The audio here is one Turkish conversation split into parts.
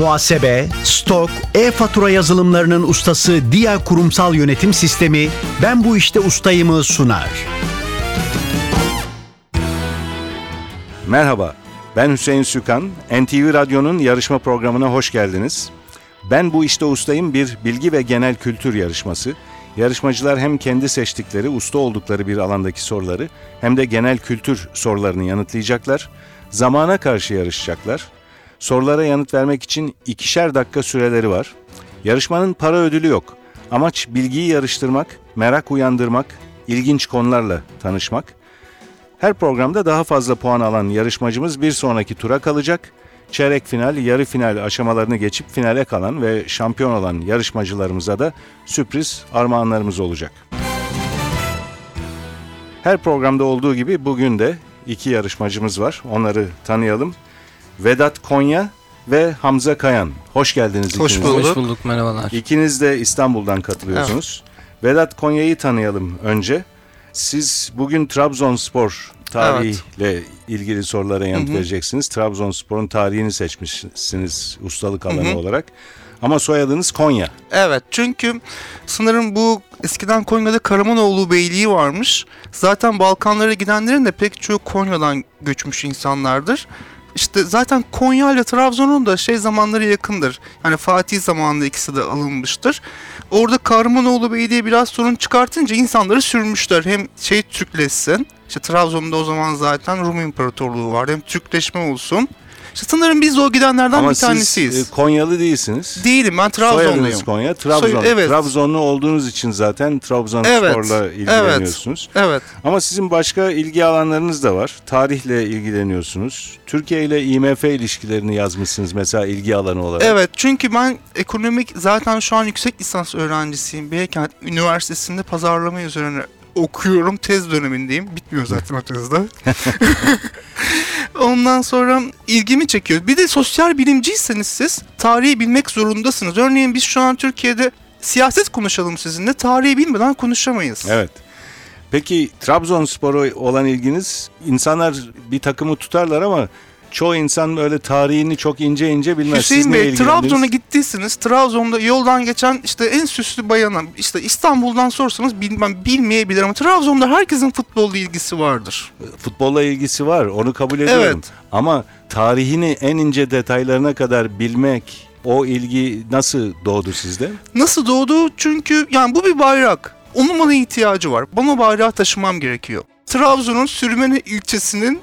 Muhasebe, stok, e-fatura yazılımlarının ustası Dia Kurumsal Yönetim Sistemi Ben Bu İşte Ustayım'ı sunar. Merhaba, ben Hüseyin Sükan. NTV Radyo'nun yarışma programına hoş geldiniz. Ben Bu İşte Ustayım bir bilgi ve genel kültür yarışması. Yarışmacılar hem kendi seçtikleri, usta oldukları bir alandaki soruları hem de genel kültür sorularını yanıtlayacaklar. Zamana karşı yarışacaklar. Sorulara yanıt vermek için ikişer dakika süreleri var. Yarışmanın para ödülü yok. Amaç bilgiyi yarıştırmak, merak uyandırmak, ilginç konularla tanışmak. Her programda daha fazla puan alan yarışmacımız bir sonraki tura kalacak. Çeyrek final, yarı final aşamalarını geçip finale kalan ve şampiyon olan yarışmacılarımıza da sürpriz armağanlarımız olacak. Her programda olduğu gibi bugün de iki yarışmacımız var. Onları tanıyalım. Vedat Konya ve Hamza Kayan. Hoş geldiniz Hoş ikiniz de. bulduk. Hoş bulduk merhabalar. İkiniz de İstanbul'dan katılıyorsunuz. Vedat Konya'yı tanıyalım önce. Siz bugün Trabzonspor tarihiyle ilgili sorulara yanıt vereceksiniz. Trabzonspor'un tarihini seçmişsiniz ustalık alanı olarak. Ama soyadınız Konya. Evet çünkü sanırım bu eskiden Konya'da Karamanoğlu Beyliği varmış. Zaten Balkanlara gidenlerin de pek çoğu Konya'dan göçmüş insanlardır. İşte zaten Konya ile Trabzon'un da şey zamanları yakındır. Yani Fatih zamanında ikisi de alınmıştır. Orada Kahramanoğlu Beyliği biraz sorun çıkartınca insanları sürmüşler. Hem şey Türkleşsin. İşte Trabzon'da o zaman zaten Rum İmparatorluğu vardı. Hem Türkleşme olsun. Sanırım biz de o gidenlerden Ama bir siz tanesiyiz. e, Konyalı değilsiniz. Değilim ben Trabzonluyum. Soyadınız Konya. Trabzon. Soy- evet. Trabzonlu olduğunuz için zaten Trabzonspor'la Evet, ilgileniyorsunuz. Evet. Ama sizin başka ilgi alanlarınız da var. Tarihle ilgileniyorsunuz. Türkiye ile IMF ilişkilerini yazmışsınız mesela ilgi alanı olarak. Evet çünkü ben ekonomik zaten şu an yüksek lisans öğrencisiyim. Beykent Üniversitesi'nde pazarlama üzerine okuyorum. Tez dönemindeyim. Bitmiyor zaten o tezde. Ondan sonra ilgimi çekiyor. Bir de sosyal bilimciyseniz siz tarihi bilmek zorundasınız. Örneğin biz şu an Türkiye'de siyaset konuşalım sizinle. Tarihi bilmeden konuşamayız. Evet. Peki Trabzonspor'a olan ilginiz insanlar bir takımı tutarlar ama çoğu insan öyle tarihini çok ince ince bilmez. Siz Hüseyin neye Bey? Trabzon'a gittiyseniz Trabzon'da yoldan geçen işte en süslü bayana işte İstanbul'dan sorsanız bilmem bilmeyebilir ama Trabzon'da herkesin futbolla ilgisi vardır. Futbolla ilgisi var onu kabul ediyorum. Evet. Ama tarihini en ince detaylarına kadar bilmek o ilgi nasıl doğdu sizde? Nasıl doğdu? Çünkü yani bu bir bayrak. Onun bana ihtiyacı var. Bana bayrağı taşımam gerekiyor. Trabzon'un Sürmene ilçesinin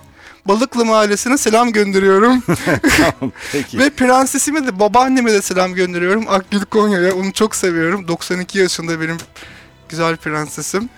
Balıklı mahallesine selam gönderiyorum. Tamam, Peki. Ve prensesime de babaanneme de selam gönderiyorum. Akgül Konya'ya onu çok seviyorum. 92 yaşında benim güzel prensesim.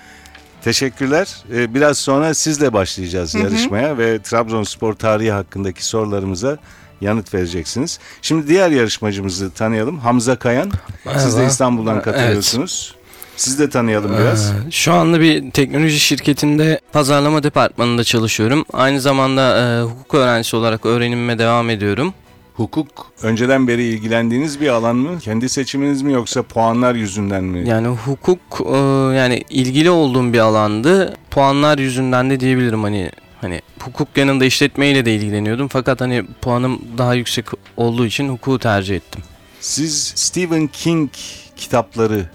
Teşekkürler. Ee, Biraz sonra sizle başlayacağız Hı hı. yarışmaya ve Trabzonspor tarihi hakkındaki sorularımıza yanıt vereceksiniz. Şimdi diğer yarışmacımızı tanıyalım. Hamza Kayan. Siz de Merhaba. İstanbul'dan Evet. katılıyorsunuz. Siz de tanıyalım biraz. Ee, Şu anda bir teknoloji şirketinde pazarlama departmanında çalışıyorum. Aynı zamanda e, hukuk öğrencisi olarak öğrenimime devam ediyorum. Hukuk önceden beri ilgilendiğiniz bir alan mı? Kendi seçiminiz mi yoksa puanlar yüzünden mi? Yani hukuk e, yani ilgili olduğum bir alandı. Puanlar yüzünden de diyebilirim hani hani hukuk yanında işletmeyle de ilgileniyordum fakat hani puanım daha yüksek olduğu için hukuku tercih ettim. Siz Stephen King kitapları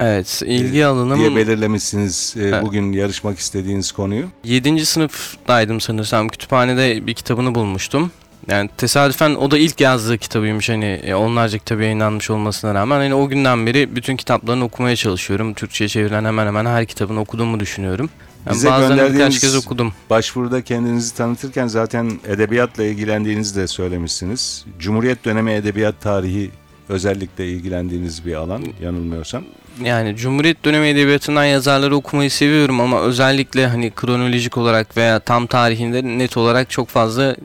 Evet, ilgi alanım diye belirlemişsiniz e, Evet. bugün yarışmak istediğiniz konuyu. 7. sınıftaydım sanırsam. Kütüphanede bir kitabını bulmuştum. Yani tesadüfen o da ilk yazdığı kitabıymış hani e, onlarca kitabı yayınlanmış olmasına rağmen hani o günden beri bütün kitaplarını okumaya çalışıyorum. Türkçe'ye çevrilen hemen hemen her kitabını okuduğumu düşünüyorum. Yani Bize bazılarını birkaç kez okudum. Başvuruda kendinizi tanıtırken zaten edebiyatla ilgilendiğinizi de söylemişsiniz. Cumhuriyet dönemi edebiyat tarihi özellikle ilgilendiğiniz bir alan yanılmıyorsam. Yani Cumhuriyet dönemi edebiyatından yazarları okumayı seviyorum ama özellikle hani kronolojik olarak veya tam tarihinde net olarak çok fazla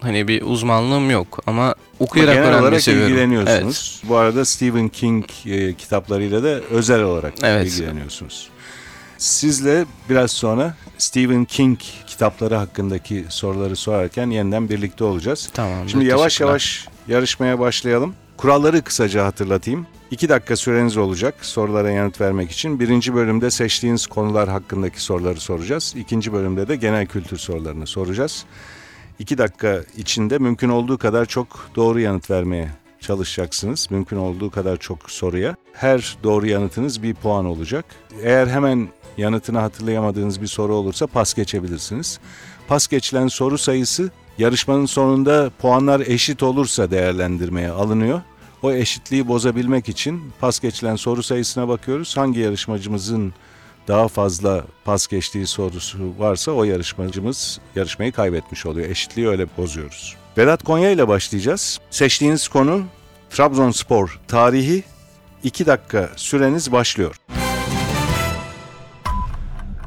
hani bir uzmanlığım yok ama okuyarak Genel öğrenmeyi olarak seviyorum. Evet. ilgileniyorsunuz. Bu arada Stephen King e, kitaplarıyla da özel olarak Evet. ilgileniyorsunuz. Sizle biraz sonra Stephen King kitapları hakkındaki soruları sorarken yeniden birlikte olacağız. Tamam. Şimdi yavaş yavaş yarışmaya başlayalım. Kuralları kısaca hatırlatayım. 2 dakika süreniz olacak sorulara yanıt vermek için. Birinci bölümde seçtiğiniz konular hakkındaki soruları soracağız. İkinci bölümde de genel kültür sorularını soracağız. 2 dakika içinde mümkün olduğu kadar çok doğru yanıt vermeye çalışacaksınız. Mümkün olduğu kadar çok soruya. Her doğru yanıtınız bir puan olacak. Eğer hemen yanıtını hatırlayamadığınız bir soru olursa pas geçebilirsiniz. Pas geçilen soru sayısı yarışmanın sonunda puanlar eşit olursa değerlendirmeye alınıyor. O eşitliği bozabilmek için pas geçilen soru sayısına bakıyoruz. Hangi yarışmacımızın daha fazla pas geçtiği sorusu varsa o yarışmacımız yarışmayı kaybetmiş oluyor. Eşitliği öyle bozuyoruz. Vedat Konya ile başlayacağız. Seçtiğiniz konu Trabzonspor tarihi. 2 dakika süreniz başlıyor.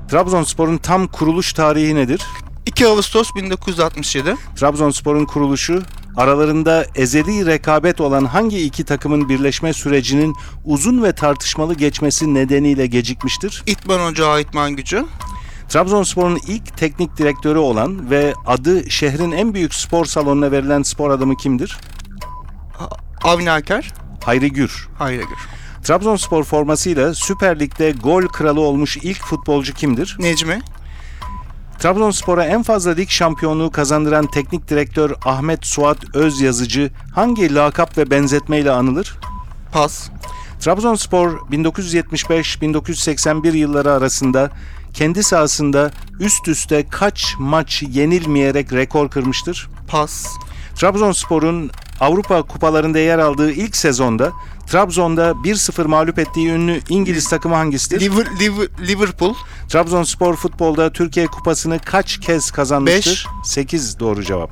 Trabzonspor'un tam kuruluş tarihi nedir? 2 Ağustos 1967. Trabzonspor'un kuruluşu aralarında ezeli rekabet olan hangi iki takımın birleşme sürecinin uzun ve tartışmalı geçmesi nedeniyle gecikmiştir? İtman Ocağı İtman Gücü. Trabzonspor'un ilk teknik direktörü olan ve adı şehrin en büyük spor salonuna verilen spor adamı kimdir? Avni Aker. Hayri Gür. Hayır Gür. Trabzonspor formasıyla Süper Lig'de gol kralı olmuş ilk futbolcu kimdir? Necmi. Trabzonspor'a en fazla lig şampiyonluğu kazandıran teknik direktör Ahmet Suat Özyazıcı hangi lakap ve benzetmeyle anılır? Pas. Trabzonspor 1975-1981 yılları arasında kendi sahasında üst üste kaç maç yenilmeyerek rekor kırmıştır? Pas. Trabzonspor'un Avrupa kupalarında yer aldığı ilk sezonda Trabzon'da 1-0 mağlup ettiği ünlü İngiliz takımı hangisidir? Liver, Liver- Liverpool. Trabzonspor futbolda Türkiye Kupası'nı kaç kez kazanmıştır? 8 doğru cevap.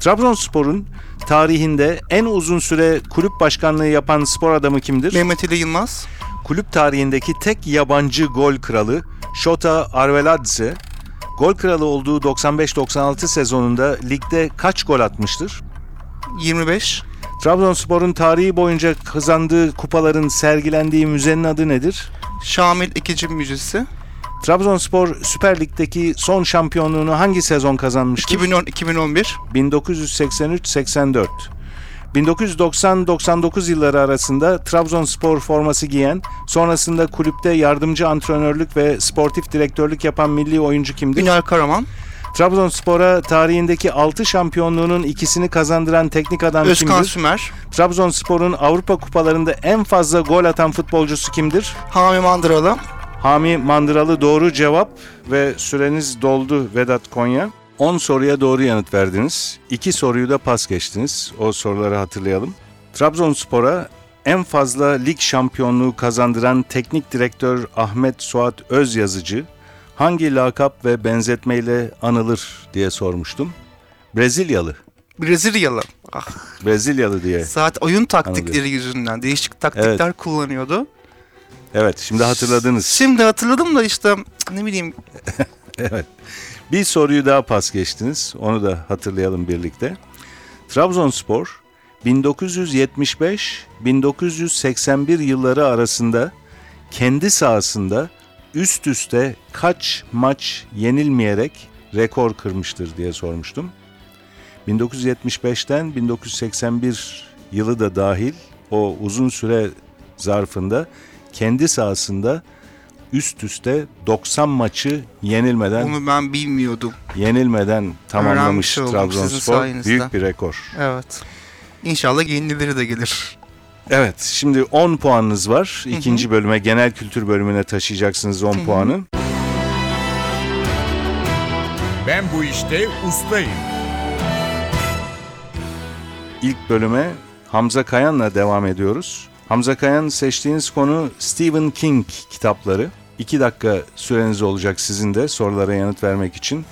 Trabzonspor'un tarihinde en uzun süre kulüp başkanlığı yapan spor adamı kimdir? Mehmet Ali Yılmaz. kulüp tarihindeki tek yabancı gol kralı Shota Arveladze, gol kralı olduğu 95-96 sezonunda ligde kaç gol atmıştır? 25. Trabzonspor'un tarihi boyunca kazandığı kupaların sergilendiği müzenin adı nedir? Şamil İkinci Müzesi. Trabzonspor Süper Lig'deki son şampiyonluğunu hangi sezon kazanmıştır? 2010 2011. 1983-84. 1990-99 yılları arasında Trabzonspor forması giyen, sonrasında kulüpte yardımcı antrenörlük ve sportif direktörlük yapan milli oyuncu kimdir? Ünal Karaman. Trabzonspor'a tarihindeki 6 şampiyonluğunun ikisini kazandıran teknik adam Özkan kimdir? Sümer. Trabzonspor'un Avrupa kupalarında en fazla gol atan futbolcusu kimdir? Hami Mandıralı. Hami Mandıralı doğru cevap ve süreniz doldu Vedat Konya. 10 soruya doğru yanıt verdiniz. 2 soruyu da pas geçtiniz. O soruları hatırlayalım. Trabzonspor'a en fazla lig şampiyonluğu kazandıran teknik direktör Ahmet Suat Özyazıcı hangi lakap ve benzetmeyle anılır diye sormuştum. Brezilyalı. Brezilyalı. Ah, Brezilyalı diye. saat oyun taktikleri yüzünden değişik taktikler kullanıyordu. Evet şimdi hatırladınız. Şimdi hatırladım da işte ne bileyim Evet. Bir soruyu daha pas geçtiniz. Onu da hatırlayalım birlikte. Trabzonspor 1975-1981 yılları arasında kendi sahasında üst üste kaç maç yenilmeyerek rekor kırmıştır diye sormuştum. 1975'ten 1981 yılı da dahil o uzun süre zarfında kendi sahasında üst üste 90 maçı yenilmeden onu ben bilmiyordum. yenilmeden tamamlamış Trabzonspor. Büyük bir rekor. Evet. İnşallah yenileri de gelir. Evet, şimdi 10 puanınız var. İkinci bölüme, genel kültür bölümüne taşıyacaksınız 10 puanı. Ben bu işte ustayım. İlk bölüme Hamza Kayan'la devam ediyoruz. Hamza Kayan seçtiğiniz konu Stephen King kitapları. 2 dakika süreniz olacak sizin de sorulara yanıt vermek için.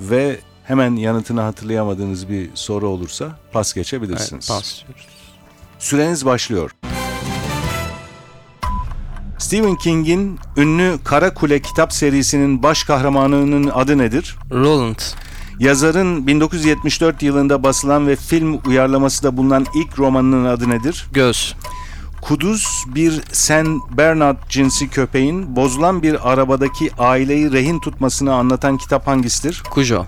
Ve hemen yanıtını hatırlayamadığınız bir soru olursa pas Evet, geçebilirsiniz. pas diyoruz. Süreniz başlıyor. Stephen King'in ünlü Kara Kule kitap serisinin baş kahramanının adı nedir? Roland. Yazarın 1974 yılında basılan ve film uyarlaması da bulunan ilk romanının adı nedir? Göz. Kuduz bir Saint Bernard cinsi köpeğin bozulan bir arabadaki aileyi rehin tutmasını anlatan kitap hangisidir? Kujo.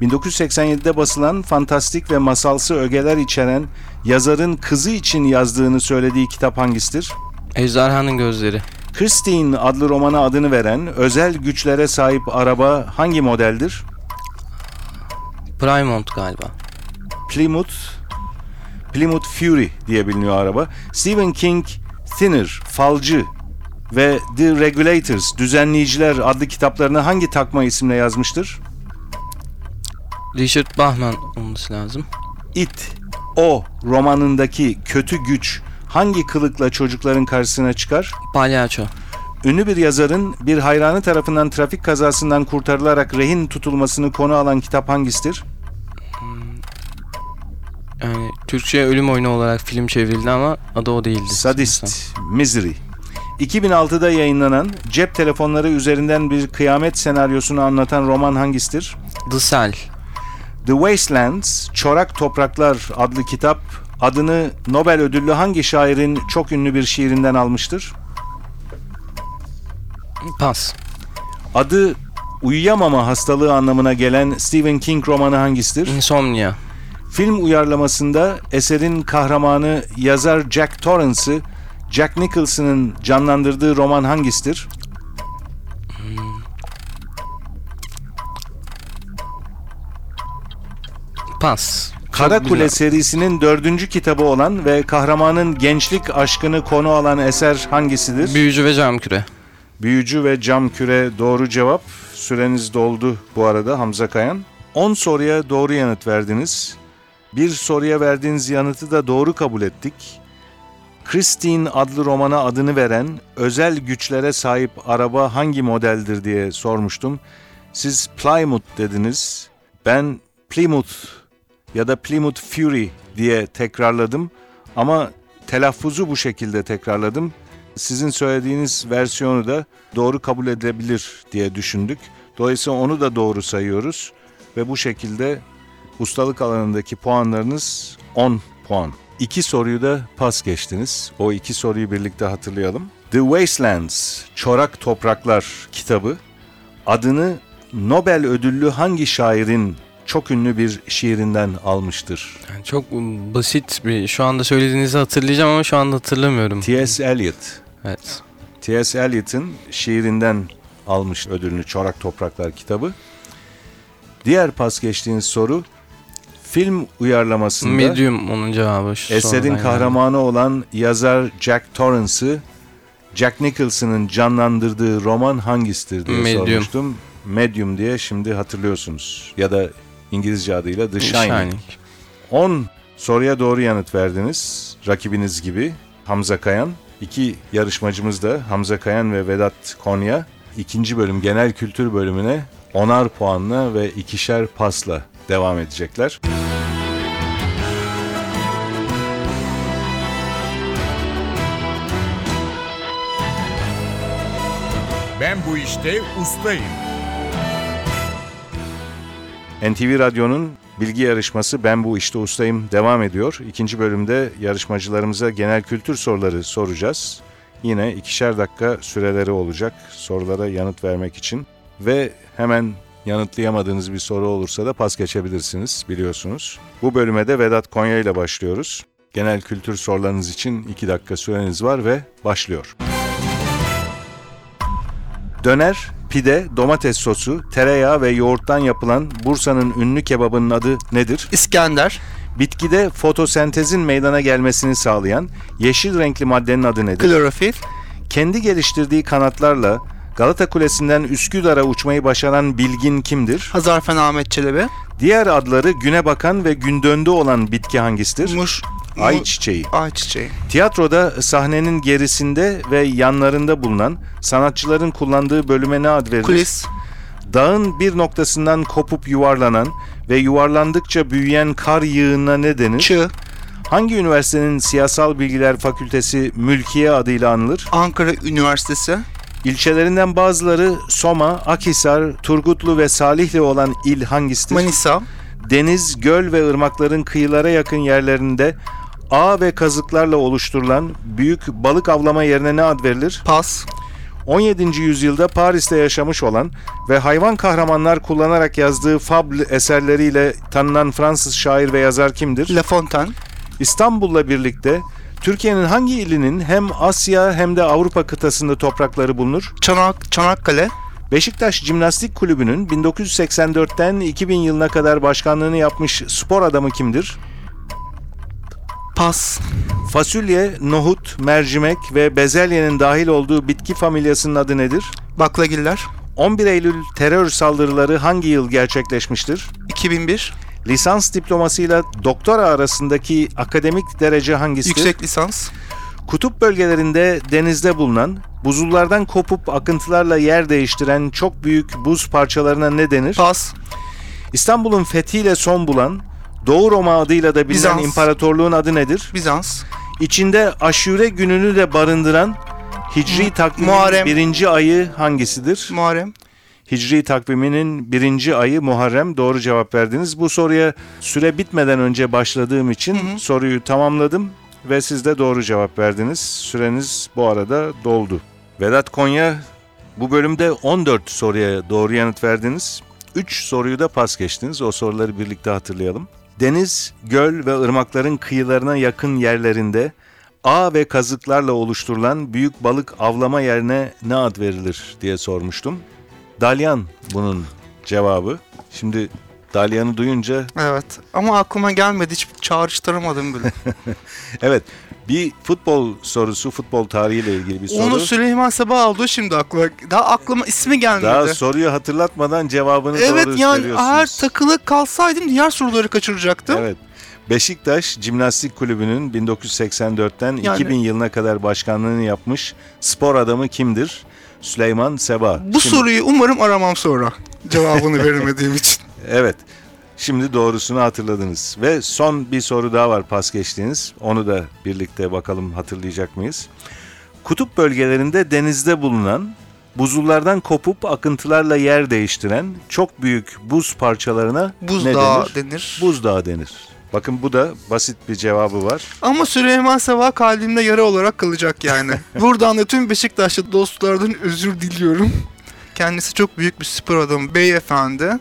1987'de basılan fantastik ve masalsı ögeler içeren yazarın kızı için yazdığını söylediği kitap hangisidir? Ejderhanın gözleri. Christine adlı romana adını veren özel güçlere sahip araba hangi modeldir? Plymouth galiba. Plymouth. Plymouth Fury diye biliniyor araba. Stephen King Thinner, Falcı ve The Regulators, Düzenleyiciler adlı kitaplarını hangi takma isimle yazmıştır? Richard Bachman olması lazım. It, O romanındaki kötü güç hangi kılıkla çocukların karşısına çıkar? Palyaço. Ünlü bir yazarın bir hayranı tarafından trafik kazasından kurtarılarak rehin tutulmasını konu alan kitap hangisidir? Yani Türkçe ölüm oyunu olarak film çevrildi ama adı o değildi. Sadist, Misery. 2006'da yayınlanan cep telefonları üzerinden bir kıyamet senaryosunu anlatan roman hangisidir? The Cell. The Wastelands, Çorak Topraklar adlı kitap adını Nobel ödüllü hangi şairin çok ünlü bir şiirinden almıştır? Pas. Adı uyuyamama hastalığı anlamına gelen Stephen King romanı hangisidir? Insomnia. Film uyarlamasında eserin kahramanı yazar Jack Torrance'ı Jack Nicholson'ın canlandırdığı roman hangisidir? Pas. Çok Kara Kule biliyorum. serisinin dördüncü kitabı olan ve kahramanın gençlik aşkını konu alan eser hangisidir? Büyücü ve cam küre. Büyücü ve cam küre doğru cevap. Süreniz doldu bu arada Hamza Kayan. 10 soruya doğru yanıt verdiniz. Bir soruya verdiğiniz yanıtı da doğru kabul ettik. Christine adlı romana adını veren özel güçlere sahip araba hangi modeldir diye sormuştum. Siz Plymouth dediniz. Ben Plymouth ya da Plymouth Fury diye tekrarladım ama telaffuzu bu şekilde tekrarladım. Sizin söylediğiniz versiyonu da doğru kabul edilebilir diye düşündük. Dolayısıyla onu da doğru sayıyoruz ve bu şekilde ustalık alanındaki puanlarınız 10 puan. İki soruyu da pas geçtiniz. O iki soruyu birlikte hatırlayalım. The Wastelands, Çorak Topraklar kitabı adını Nobel ödüllü hangi şairin çok ünlü bir şiirinden almıştır? Yani çok basit bir şu anda söylediğinizi hatırlayacağım ama şu anda hatırlamıyorum. T.S. Eliot. Evet. T.S. Eliot'ın şiirinden almış ödülünü Çorak Topraklar kitabı. Diğer pas geçtiğiniz soru film uyarlamasında Medium onun cevabı. Eserin kahramanı olan yazar Jack Torrance'ı Jack Nicholson'ın canlandırdığı roman hangisidir diye Medium. sormuştum. Medium diye şimdi hatırlıyorsunuz. Ya da İngilizce adıyla The. Shining. 10 soruya doğru yanıt verdiniz. Rakibiniz gibi Hamza Kayan. İki yarışmacımız da Hamza Kayan ve Vedat Konya. İkinci bölüm genel kültür bölümüne onar puanla ve ikişer pasla devam edecekler. Ben bu işte ustayım. NTV Radyo'nun bilgi yarışması Ben Bu İşte Ustayım devam ediyor. İkinci bölümde yarışmacılarımıza genel kültür soruları soracağız. Yine ikişer dakika süreleri olacak sorulara yanıt vermek için. Ve hemen yanıtlayamadığınız bir soru olursa da pas geçebilirsiniz biliyorsunuz. Bu bölüme de Vedat Konya ile başlıyoruz. Genel kültür sorularınız için 2 dakika süreniz var ve başlıyor. Döner, pide, domates sosu, tereyağı ve yoğurttan yapılan Bursa'nın ünlü kebabının adı nedir? İskender, Bitkide fotosentezin meydana gelmesini sağlayan yeşil renkli maddenin adı nedir? klorofil, Kendi geliştirdiği kanatlarla Galata Kulesi'nden Üsküdar'a uçmayı başaran bilgin kimdir? Hazarfen Ahmet Çelebi, Diğer adları güne bakan ve gün döndü olan bitki hangisidir? muş, Ay çiçeği. ay çiçeği, Tiyatroda sahnenin gerisinde ve yanlarında bulunan sanatçıların kullandığı bölüme ne ad verilir? kulis, Dağın bir noktasından kopup yuvarlanan ve yuvarlandıkça büyüyen kar yığınına ne denir? çığ, Hangi üniversitenin siyasal bilgiler fakültesi Mülkiye adıyla anılır? Ankara Üniversitesi, İlçelerinden bazıları Soma, Akhisar, Turgutlu ve Salihli olan il hangisidir? Manisa, Deniz, göl ve ırmakların kıyılara yakın yerlerinde ağ ve kazıklarla oluşturulan büyük balık avlama yerine ne ad verilir? Pas, 17. yüzyılda Paris'te yaşamış olan ve hayvan kahramanlar kullanarak yazdığı fable eserleriyle tanınan Fransız şair ve yazar kimdir? La Fontaine, İstanbul'la birlikte Türkiye'nin hangi ilinin hem Asya hem de Avrupa kıtasında toprakları bulunur? Çanak, Çanakkale, Beşiktaş Jimnastik Kulübü'nün 1984'ten 2000 yılına kadar başkanlığını yapmış spor adamı kimdir? Pas. Fasulye, nohut, mercimek ve bezelyenin dahil olduğu bitki familyasının adı nedir? Baklagiller. 11 Eylül terör saldırıları hangi yıl gerçekleşmiştir? 2001. Lisans diplomasıyla doktora arasındaki akademik derece hangisidir? Yüksek lisans. Kutup bölgelerinde denizde bulunan, buzullardan kopup akıntılarla yer değiştiren çok büyük buz parçalarına ne denir? Pas. İstanbul'un fethiyle son bulan, Doğu Roma adıyla da bilinen Bizans. imparatorluğun adı nedir? Bizans. İçinde aşure gününü de barındıran Hicri takvimin Muharrem. birinci ayı hangisidir? Muharrem. Hicri takviminin birinci ayı Muharrem. Doğru cevap verdiniz. Bu soruya süre bitmeden önce başladığım için soruyu tamamladım ve siz de doğru cevap verdiniz. Süreniz bu arada doldu. Vedat Konya bu bölümde 14 soruya doğru yanıt verdiniz. 3 soruyu da pas geçtiniz. O soruları birlikte hatırlayalım. Deniz, göl ve ırmakların kıyılarına yakın yerlerinde ağ ve kazıklarla oluşturulan büyük balık avlama yerine ne ad verilir diye sormuştum. Dalyan bunun cevabı. Şimdi Dalyan'ı duyunca Evet. Ama aklıma gelmedi. Hiç çağrıştıramadım bile. evet bir futbol sorusu, futbol tarihiyle ilgili bir soru. Onu Süleyman Sabah aldı şimdi aklıma. Daha aklıma ismi gelmedi. Daha soruyu hatırlatmadan cevabını evet doğru yani söylüyorsunuz. eğer takılı kalsaydım diğer soruları kaçıracaktım. Evet. Beşiktaş Cimnastik Kulübü'nün 1984'ten Yani- 2000 yılına kadar başkanlığını yapmış spor adamı kimdir? Süleyman Seba. Bu Şimdi- soruyu umarım aramam sonra. Cevabını veremediğim için. Evet. Şimdi doğrusunu hatırladınız. Ve son bir soru daha var pas geçtiğiniz. Onu da birlikte bakalım hatırlayacak mıyız? Kutup bölgelerinde denizde bulunan, buzullardan kopup akıntılarla yer değiştiren çok büyük buz parçalarına ne Buzdağı denir? denir. Buzdağı denir. Bakın bu da basit bir cevabı var. Ama Süleyman Sabah kalbimde yara olarak kalacak yani. Buradan da tüm Beşiktaşlı dostlardan özür diliyorum. Kendisi çok büyük bir spor adamı, beyefendi.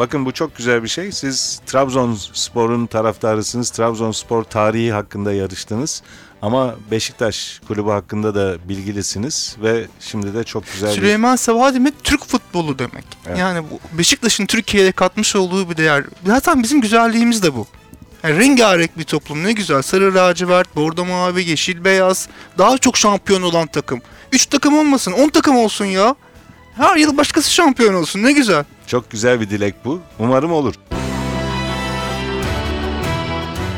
Bakın bu çok güzel bir şey. Siz Trabzonspor'un taraftarısınız. Trabzonspor tarihi hakkında yarıştınız. Ama Beşiktaş kulübü hakkında da bilgilisiniz ve şimdi de çok güzel bir Süleyman Sabah demek Türk futbolu demek. Evet. Yani bu Beşiktaş'ın Türkiye'ye katmış olduğu bir değer. Zaten bizim güzelliğimiz de bu. Yani rengarenk bir toplum ne güzel. Sarı lacivert, bordo mavi, yeşil beyaz. Daha çok şampiyon olan takım. 3 takım olmasın 10 takım olsun ya. Her yıl başkası şampiyon olsun ne güzel. Çok güzel bir dilek bu. Umarım olur.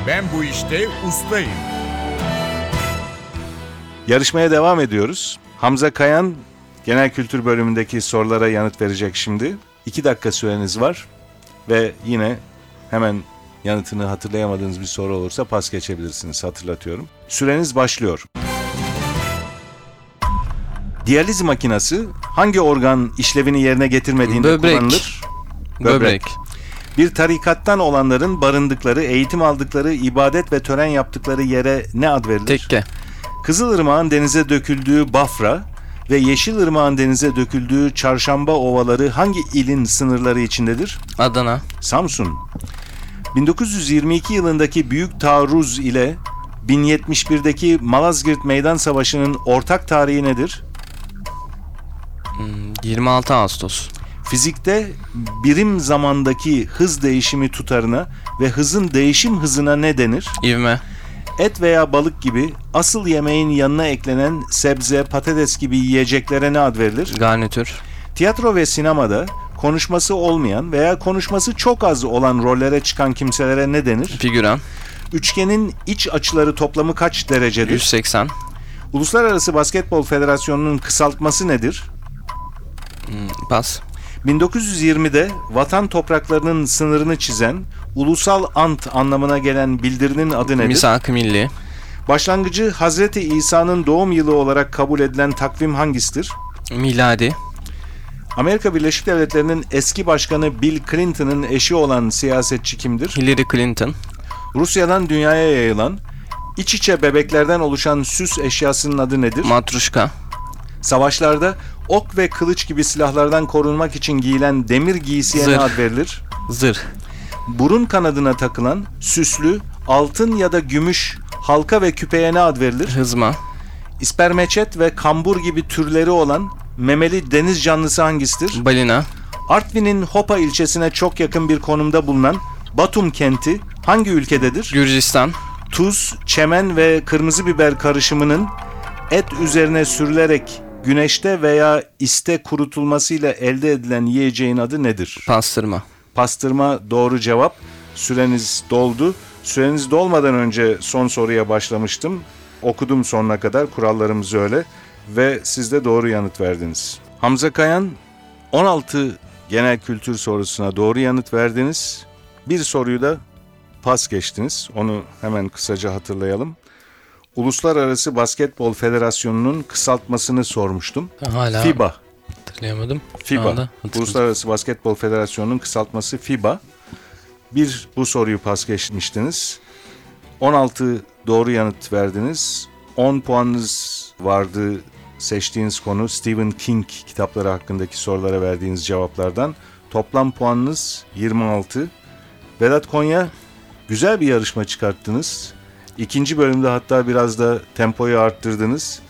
Ben bu işte ustayım. Yarışmaya devam ediyoruz. Hamza Kayan genel kültür bölümündeki sorulara yanıt verecek şimdi. İki dakika süreniz var ve yine hemen yanıtını hatırlayamadığınız bir soru olursa pas geçebilirsiniz hatırlatıyorum. Süreniz başlıyor. Diyaliz makinası hangi organ işlevini yerine getirmediğinde Böbrek. kullanılır? Böbrek. Bir tarikattan olanların barındıkları, eğitim aldıkları, ibadet ve tören yaptıkları yere ne ad verilir? Tekke. Kızılırmağın denize döküldüğü Bafra ve Yeşilırmağın denize döküldüğü Çarşamba ovaları hangi ilin sınırları içindedir? Adana. Samsun. 1922 yılındaki Büyük Taarruz ile 1071'deki Malazgirt Meydan Savaşı'nın ortak tarihi nedir? 26 Ağustos. Fizikte birim zamandaki hız değişimi tutarına ve hızın değişim hızına ne denir? İvme. Et veya balık gibi asıl yemeğin yanına eklenen sebze, patates gibi yiyeceklere ne ad verilir? Garnitür. Tiyatro ve sinemada konuşması olmayan veya konuşması çok az olan rollere çıkan kimselere ne denir? Figüran. Üçgenin iç açıları toplamı kaç derecedir? 180. Uluslararası Basketbol Federasyonu'nun kısaltması nedir? Pas. 1920'de vatan topraklarının sınırını çizen ulusal ant anlamına gelen bildirinin adı nedir? Misak-ı Milli. Başlangıcı Hazreti İsa'nın doğum yılı olarak kabul edilen takvim hangisidir? Miladi. Amerika Birleşik Devletleri'nin eski başkanı Bill Clinton'ın eşi olan siyasetçi kimdir? Hillary Clinton. Rusya'dan dünyaya yayılan iç içe bebeklerden oluşan süs eşyasının adı nedir? Matruşka. Savaşlarda ok ve kılıç gibi silahlardan korunmak için giyilen demir giysiye ne Zırh. ad verilir? Zırh. Burun kanadına takılan süslü altın ya da gümüş halka ve küpeye ne ad verilir? Hızma. İspermeçet ve kambur gibi türleri olan memeli deniz canlısı hangisidir? Balina. Artvin'in Hopa ilçesine çok yakın bir konumda bulunan Batum kenti hangi ülkededir? Gürcistan. tuz, çemen ve kırmızı biber karışımının et üzerine sürülerek güneşte veya iste kurutulmasıyla elde edilen yiyeceğin adı nedir? Pastırma. Pastırma doğru cevap. Süreniz doldu. Süreniz dolmadan önce son soruya başlamıştım. Okudum sonuna kadar. Kurallarımız öyle. Ve siz de doğru yanıt verdiniz. Hamza Kayan 16 genel kültür sorusuna doğru yanıt verdiniz. Bir soruyu da pas geçtiniz. Onu hemen kısaca hatırlayalım. Uluslararası Basketbol Federasyonu'nun kısaltmasını sormuştum. Hala FIBA. hatırlayamadım. FIBA. Uluslararası Basketbol Federasyonu'nun kısaltması FIBA. Bir bu soruyu pas geçmiştiniz. 16 doğru yanıt verdiniz. 10 puanınız vardı seçtiğiniz konu Stephen King kitapları hakkındaki sorulara verdiğiniz cevaplardan. Toplam puanınız 26. Vedat Konya güzel bir yarışma çıkarttınız. İkinci bölümde hatta biraz da tempoyu arttırdınız.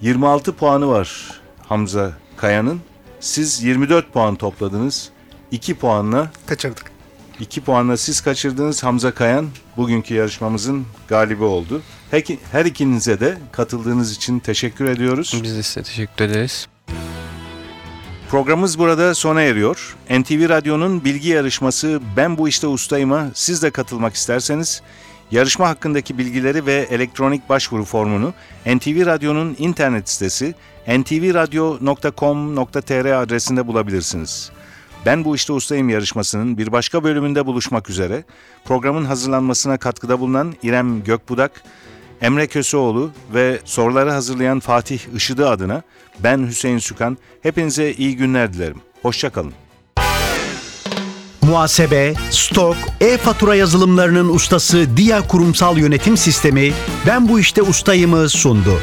26 puanı var Hamza Kaya'nın. Siz 24 puan topladınız. 2 puanla Kaçırdık. 2 puanla siz kaçırdınız. Hamza Kayan bugünkü yarışmamızın galibi oldu. Her, her ikinize de katıldığınız için teşekkür ediyoruz. Biz de size teşekkür ederiz. Programımız burada sona eriyor. NTV Radyo'nun bilgi yarışması Ben Bu İşte Ustayım'a siz de katılmak isterseniz yarışma hakkındaki bilgileri ve elektronik başvuru formunu NTV Radyo'nun internet sitesi ntvradio.com.tr adresinde bulabilirsiniz. Ben Bu İşte Ustayım yarışmasının bir başka bölümünde buluşmak üzere. Programın hazırlanmasına katkıda bulunan İrem Gökbudak, Emre Köseoğlu ve soruları hazırlayan Fatih Işıdı adına ben Hüseyin Sükan. Hepinize iyi günler dilerim. Hoşçakalın. Muhasebe, stok, e-fatura yazılımlarının ustası Dia Kurumsal Yönetim Sistemi Ben Bu İşte Ustayım'ı sundu.